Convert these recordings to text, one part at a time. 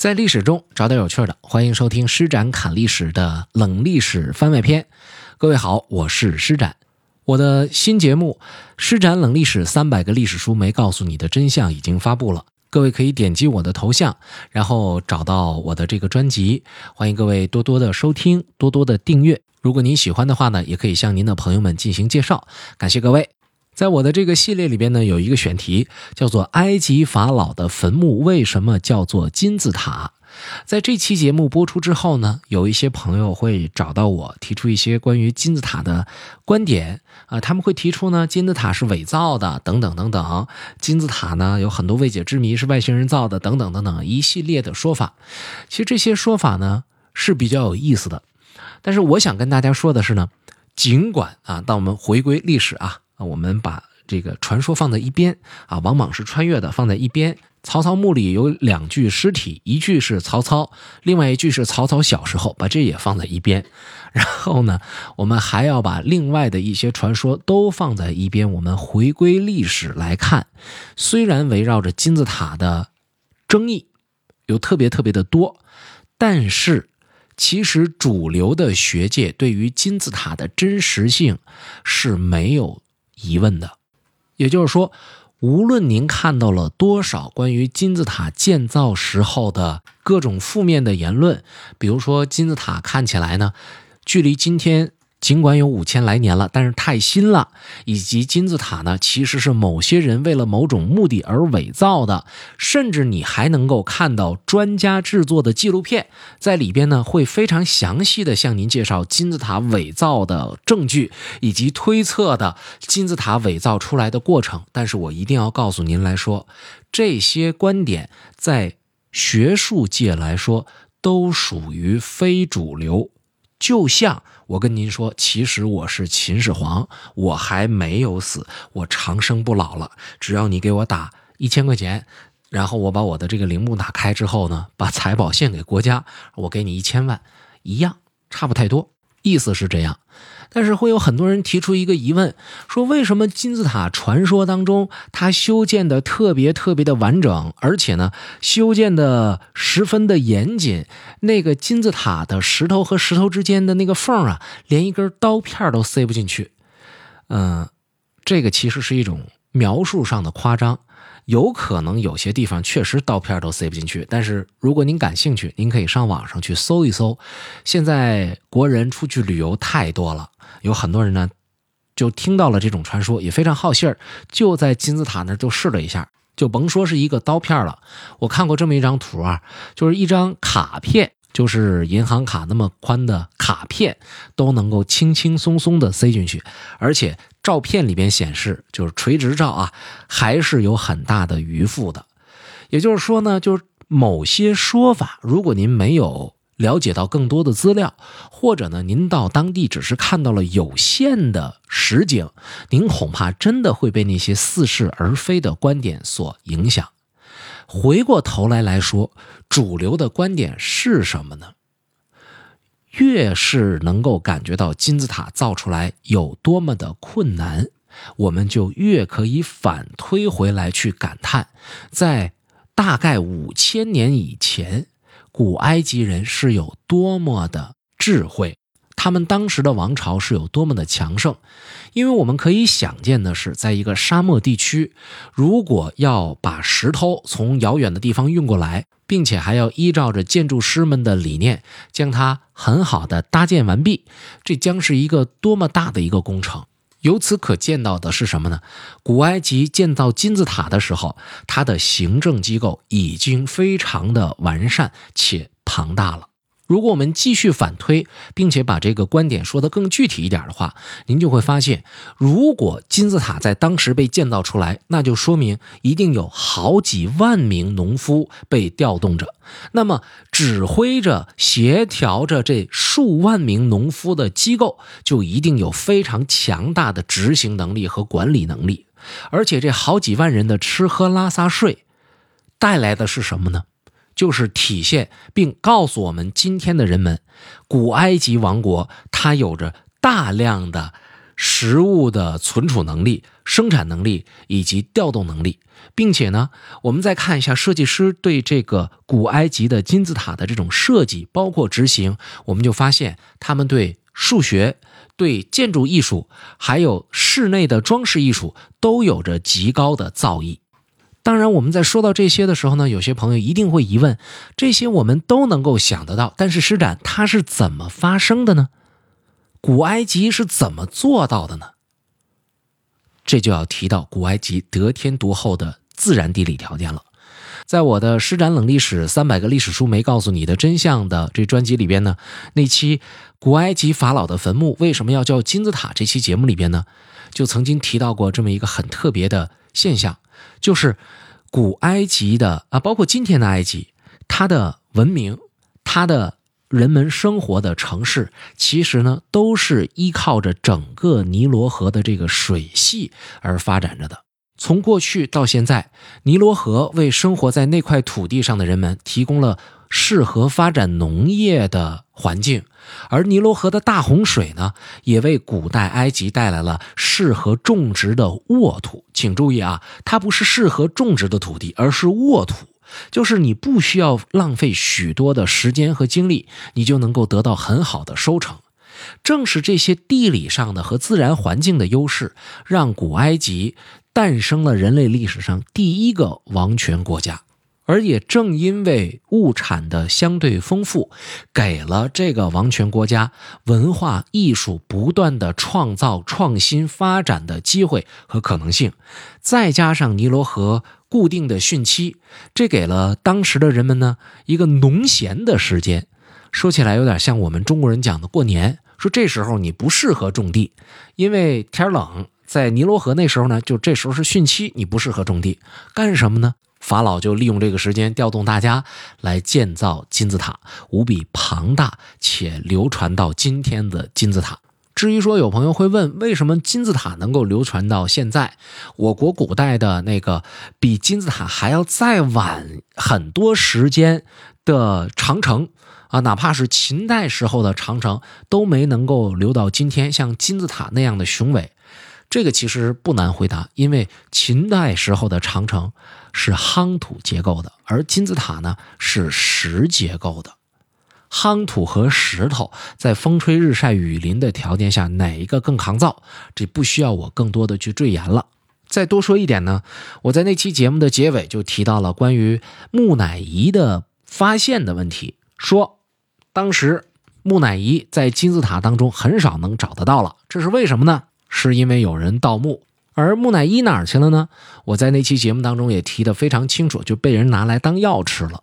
在历史中找点有趣的，欢迎收听施展侃历史的冷历史番外篇。各位好，我是施展。我的新节目《施展冷历史三百个历史书没告诉你的真相》已经发布了，各位可以点击我的头像，然后找到我的这个专辑。欢迎各位多多的收听，多多的订阅。如果您喜欢的话呢，也可以向您的朋友们进行介绍。感谢各位。在我的这个系列里边呢，有一个选题叫做“埃及法老的坟墓为什么叫做金字塔”。在这期节目播出之后呢，有一些朋友会找到我，提出一些关于金字塔的观点啊，他们会提出呢，金字塔是伪造的，等等等等，金字塔呢有很多未解之谜是外星人造的，等等等等，一系列的说法。其实这些说法呢是比较有意思的，但是我想跟大家说的是呢，尽管啊，当我们回归历史啊。我们把这个传说放在一边啊，王莽是穿越的放在一边。曹操墓里有两具尸体，一具是曹操，另外一具是曹操小时候，把这也放在一边。然后呢，我们还要把另外的一些传说都放在一边。我们回归历史来看，虽然围绕着金字塔的争议有特别特别的多，但是其实主流的学界对于金字塔的真实性是没有。疑问的，也就是说，无论您看到了多少关于金字塔建造时候的各种负面的言论，比如说金字塔看起来呢，距离今天。尽管有五千来年了，但是太新了。以及金字塔呢，其实是某些人为了某种目的而伪造的。甚至你还能够看到专家制作的纪录片，在里边呢会非常详细的向您介绍金字塔伪造的证据，以及推测的金字塔伪造出来的过程。但是我一定要告诉您来说，这些观点在学术界来说都属于非主流。就像我跟您说，其实我是秦始皇，我还没有死，我长生不老了。只要你给我打一千块钱，然后我把我的这个陵墓打开之后呢，把财宝献给国家，我给你一千万，一样，差不太多。意思是这样，但是会有很多人提出一个疑问，说为什么金字塔传说当中它修建的特别特别的完整，而且呢修建的十分的严谨，那个金字塔的石头和石头之间的那个缝啊，连一根刀片都塞不进去。嗯，这个其实是一种描述上的夸张。有可能有些地方确实刀片都塞不进去，但是如果您感兴趣，您可以上网上去搜一搜。现在国人出去旅游太多了，有很多人呢就听到了这种传说，也非常好信儿，就在金字塔那儿就试了一下，就甭说是一个刀片了。我看过这么一张图啊，就是一张卡片。就是银行卡那么宽的卡片都能够轻轻松松的塞进去，而且照片里边显示就是垂直照啊，还是有很大的余幅的。也就是说呢，就是某些说法，如果您没有了解到更多的资料，或者呢您到当地只是看到了有限的实景，您恐怕真的会被那些似是而非的观点所影响。回过头来来说，主流的观点是什么呢？越是能够感觉到金字塔造出来有多么的困难，我们就越可以反推回来去感叹，在大概五千年以前，古埃及人是有多么的智慧。他们当时的王朝是有多么的强盛，因为我们可以想见的是，在一个沙漠地区，如果要把石头从遥远的地方运过来，并且还要依照着建筑师们的理念将它很好的搭建完毕，这将是一个多么大的一个工程。由此可见到的是什么呢？古埃及建造金字塔的时候，它的行政机构已经非常的完善且庞大了。如果我们继续反推，并且把这个观点说得更具体一点的话，您就会发现，如果金字塔在当时被建造出来，那就说明一定有好几万名农夫被调动着。那么，指挥着、协调着这数万名农夫的机构，就一定有非常强大的执行能力和管理能力。而且，这好几万人的吃喝拉撒睡，带来的是什么呢？就是体现并告诉我们，今天的人们，古埃及王国它有着大量的食物的存储能力、生产能力以及调动能力，并且呢，我们再看一下设计师对这个古埃及的金字塔的这种设计，包括执行，我们就发现他们对数学、对建筑艺术，还有室内的装饰艺术都有着极高的造诣。当然，我们在说到这些的时候呢，有些朋友一定会疑问：这些我们都能够想得到，但是施展它是怎么发生的呢？古埃及是怎么做到的呢？这就要提到古埃及得天独厚的自然地理条件了。在我的《施展冷历史三百个历史书没告诉你的真相》的这专辑里边呢，那期古埃及法老的坟墓为什么要叫金字塔？这期节目里边呢，就曾经提到过这么一个很特别的现象，就是古埃及的啊，包括今天的埃及，它的文明，它的。人们生活的城市，其实呢都是依靠着整个尼罗河的这个水系而发展着的。从过去到现在，尼罗河为生活在那块土地上的人们提供了适合发展农业的环境，而尼罗河的大洪水呢，也为古代埃及带来了适合种植的沃土。请注意啊，它不是适合种植的土地，而是沃土。就是你不需要浪费许多的时间和精力，你就能够得到很好的收成。正是这些地理上的和自然环境的优势，让古埃及诞生了人类历史上第一个王权国家。而也正因为物产的相对丰富，给了这个王权国家文化艺术不断的创造、创新、发展的机会和可能性，再加上尼罗河。固定的汛期，这给了当时的人们呢一个农闲的时间。说起来有点像我们中国人讲的过年，说这时候你不适合种地，因为天冷。在尼罗河那时候呢，就这时候是汛期，你不适合种地。干什么呢？法老就利用这个时间调动大家来建造金字塔，无比庞大且流传到今天的金字塔。至于说有朋友会问，为什么金字塔能够流传到现在？我国古代的那个比金字塔还要再晚很多时间的长城啊，哪怕是秦代时候的长城，都没能够留到今天像金字塔那样的雄伟。这个其实不难回答，因为秦代时候的长城是夯土结构的，而金字塔呢是石结构的。夯土和石头在风吹日晒雨淋的条件下，哪一个更抗造？这不需要我更多的去赘言了。再多说一点呢，我在那期节目的结尾就提到了关于木乃伊的发现的问题，说当时木乃伊在金字塔当中很少能找得到了，这是为什么呢？是因为有人盗墓，而木乃伊哪儿去了呢？我在那期节目当中也提得非常清楚，就被人拿来当药吃了。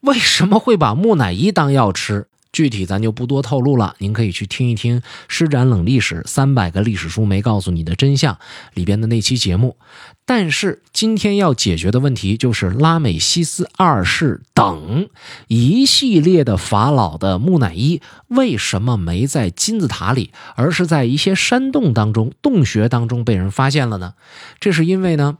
为什么会把木乃伊当药吃？具体咱就不多透露了，您可以去听一听《施展冷历史三百个历史书没告诉你的真相》里边的那期节目。但是今天要解决的问题就是拉美西斯二世等一系列的法老的木乃伊为什么没在金字塔里，而是在一些山洞当中、洞穴当中被人发现了呢？这是因为呢？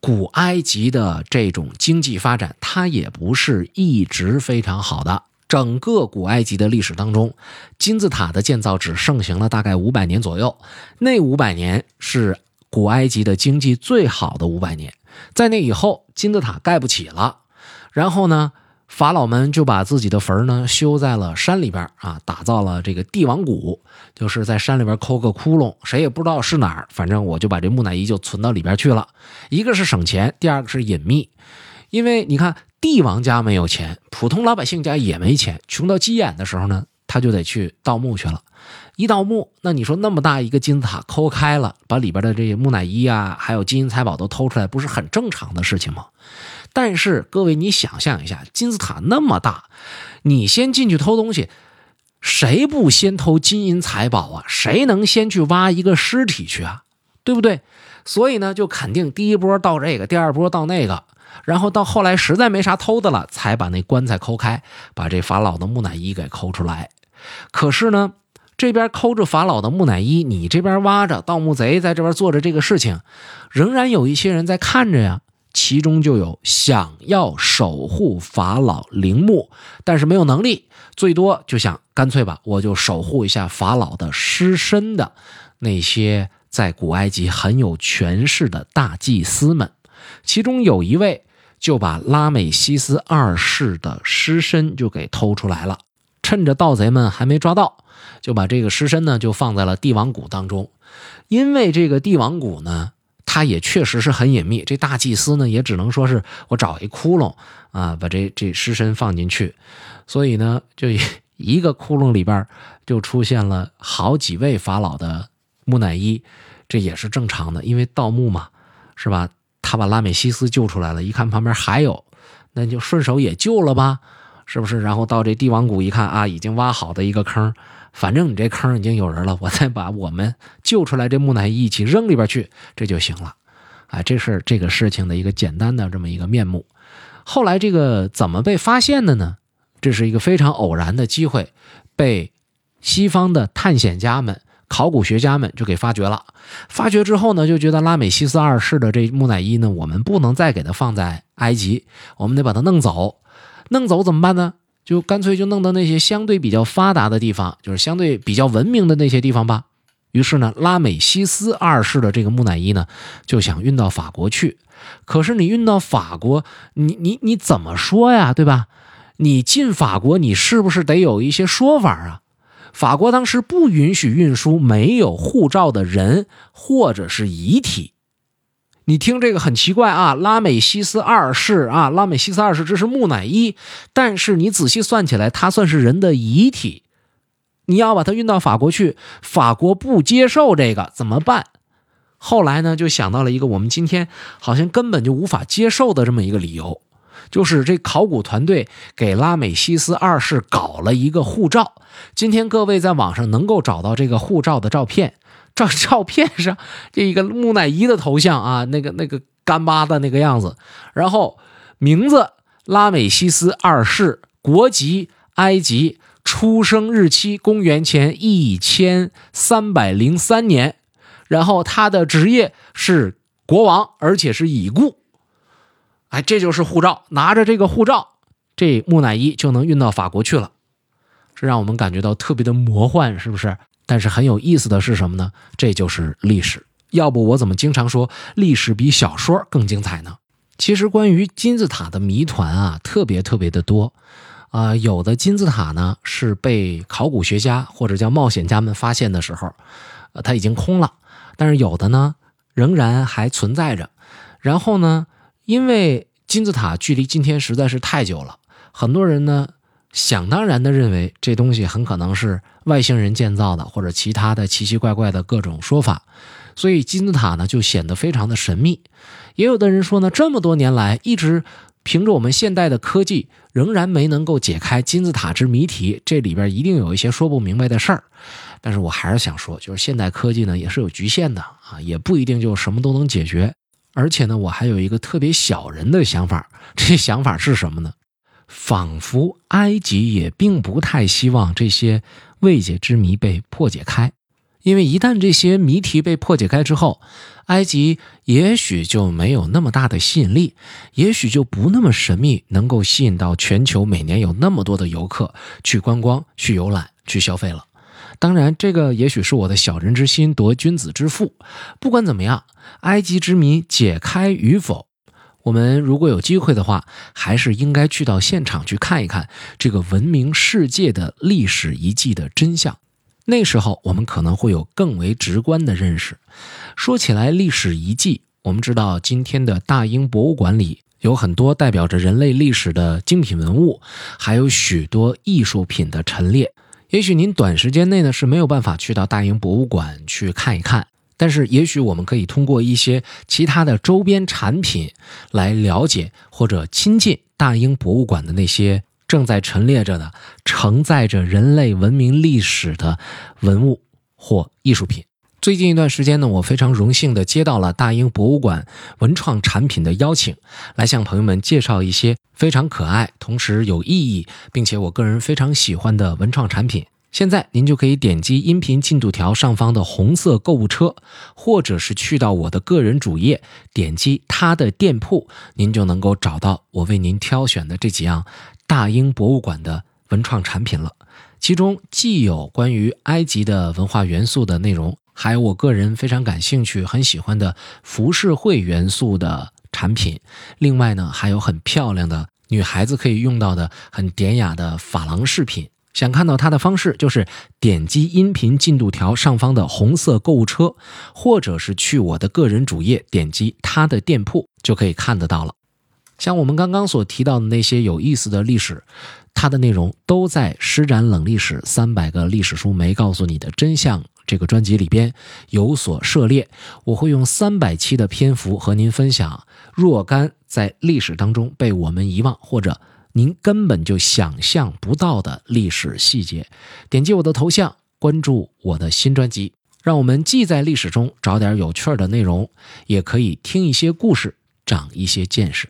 古埃及的这种经济发展，它也不是一直非常好的。整个古埃及的历史当中，金字塔的建造只盛行了大概五百年左右。那五百年是古埃及的经济最好的五百年。在那以后，金字塔盖不起了。然后呢？法老们就把自己的坟呢修在了山里边啊，打造了这个帝王谷，就是在山里边抠个窟窿，谁也不知道是哪儿，反正我就把这木乃伊就存到里边去了。一个是省钱，第二个是隐秘，因为你看帝王家没有钱，普通老百姓家也没钱，穷到急眼的时候呢，他就得去盗墓去了。一盗墓，那你说那么大一个金字塔抠开了，把里边的这些木乃伊啊，还有金银财宝都偷出来，不是很正常的事情吗？但是各位，你想象一下，金字塔那么大，你先进去偷东西，谁不先偷金银财宝啊？谁能先去挖一个尸体去啊？对不对？所以呢，就肯定第一波到这个，第二波到那个，然后到后来实在没啥偷的了，才把那棺材抠开，把这法老的木乃伊给抠出来。可是呢，这边抠着法老的木乃伊，你这边挖着盗墓贼在这边做着这个事情，仍然有一些人在看着呀。其中就有想要守护法老陵墓，但是没有能力，最多就想干脆吧，我就守护一下法老的尸身的那些在古埃及很有权势的大祭司们。其中有一位就把拉美西斯二世的尸身就给偷出来了，趁着盗贼们还没抓到，就把这个尸身呢就放在了帝王谷当中。因为这个帝王谷呢，它也确实是很隐秘，这大祭司呢也只能说是我找一窟窿啊，把这这尸身放进去，所以呢，就一个窟窿里边就出现了好几位法老的木乃伊，这也是正常的，因为盗墓嘛，是吧？他把拉美西斯救出来了，一看旁边还有，那就顺手也救了吧，是不是？然后到这帝王谷一看啊，已经挖好的一个坑，反正你这坑已经有人了，我再把我们救出来这木乃伊一起扔里边去，这就行了。啊，这是这个事情的一个简单的这么一个面目。后来这个怎么被发现的呢？这是一个非常偶然的机会，被西方的探险家们。考古学家们就给发掘了，发掘之后呢，就觉得拉美西斯二世的这木乃伊呢，我们不能再给它放在埃及，我们得把它弄走。弄走怎么办呢？就干脆就弄到那些相对比较发达的地方，就是相对比较文明的那些地方吧。于是呢，拉美西斯二世的这个木乃伊呢，就想运到法国去。可是你运到法国，你你你怎么说呀？对吧？你进法国，你是不是得有一些说法啊？法国当时不允许运输没有护照的人或者是遗体。你听这个很奇怪啊，拉美西斯二世啊，拉美西斯二世这是木乃伊，但是你仔细算起来，它算是人的遗体。你要把它运到法国去，法国不接受这个怎么办？后来呢，就想到了一个我们今天好像根本就无法接受的这么一个理由。就是这考古团队给拉美西斯二世搞了一个护照。今天各位在网上能够找到这个护照的照片，照照片上这一个木乃伊的头像啊，那个那个干巴的那个样子，然后名字拉美西斯二世，国籍埃及，出生日期公元前一千三百零三年，然后他的职业是国王，而且是已故。哎，这就是护照，拿着这个护照，这木乃伊就能运到法国去了，这让我们感觉到特别的魔幻，是不是？但是很有意思的是什么呢？这就是历史。要不我怎么经常说历史比小说更精彩呢？其实关于金字塔的谜团啊，特别特别的多，啊，有的金字塔呢是被考古学家或者叫冒险家们发现的时候，呃，它已经空了，但是有的呢仍然还存在着，然后呢？因为金字塔距离今天实在是太久了，很多人呢想当然的认为这东西很可能是外星人建造的，或者其他的奇奇怪怪的各种说法，所以金字塔呢就显得非常的神秘。也有的人说呢，这么多年来一直凭着我们现代的科技，仍然没能够解开金字塔之谜题，这里边一定有一些说不明白的事儿。但是我还是想说，就是现代科技呢也是有局限的啊，也不一定就什么都能解决。而且呢，我还有一个特别小人的想法，这想法是什么呢？仿佛埃及也并不太希望这些未解之谜被破解开，因为一旦这些谜题被破解开之后，埃及也许就没有那么大的吸引力，也许就不那么神秘，能够吸引到全球每年有那么多的游客去观光、去游览、去消费了。当然，这个也许是我的小人之心夺君子之腹。不管怎么样，埃及之谜解开与否，我们如果有机会的话，还是应该去到现场去看一看这个闻名世界的历史遗迹的真相。那时候，我们可能会有更为直观的认识。说起来，历史遗迹，我们知道今天的大英博物馆里有很多代表着人类历史的精品文物，还有许多艺术品的陈列。也许您短时间内呢是没有办法去到大英博物馆去看一看，但是也许我们可以通过一些其他的周边产品来了解或者亲近大英博物馆的那些正在陈列着的、承载着人类文明历史的文物或艺术品。最近一段时间呢，我非常荣幸地接到了大英博物馆文创产品的邀请，来向朋友们介绍一些非常可爱、同时有意义，并且我个人非常喜欢的文创产品。现在您就可以点击音频进度条上方的红色购物车，或者是去到我的个人主页，点击他的店铺，您就能够找到我为您挑选的这几样大英博物馆的文创产品了。其中既有关于埃及的文化元素的内容，还有我个人非常感兴趣、很喜欢的浮世绘元素的产品。另外呢，还有很漂亮的女孩子可以用到的很典雅的珐琅饰品。想看到它的方式，就是点击音频进度条上方的红色购物车，或者是去我的个人主页点击它的店铺，就可以看得到了。像我们刚刚所提到的那些有意思的历史，它的内容都在《施展冷历史三百个历史书没告诉你的真相》这个专辑里边有所涉猎。我会用三百期的篇幅和您分享若干在历史当中被我们遗忘或者。您根本就想象不到的历史细节，点击我的头像，关注我的新专辑，让我们既在历史中找点有趣的内容，也可以听一些故事，长一些见识。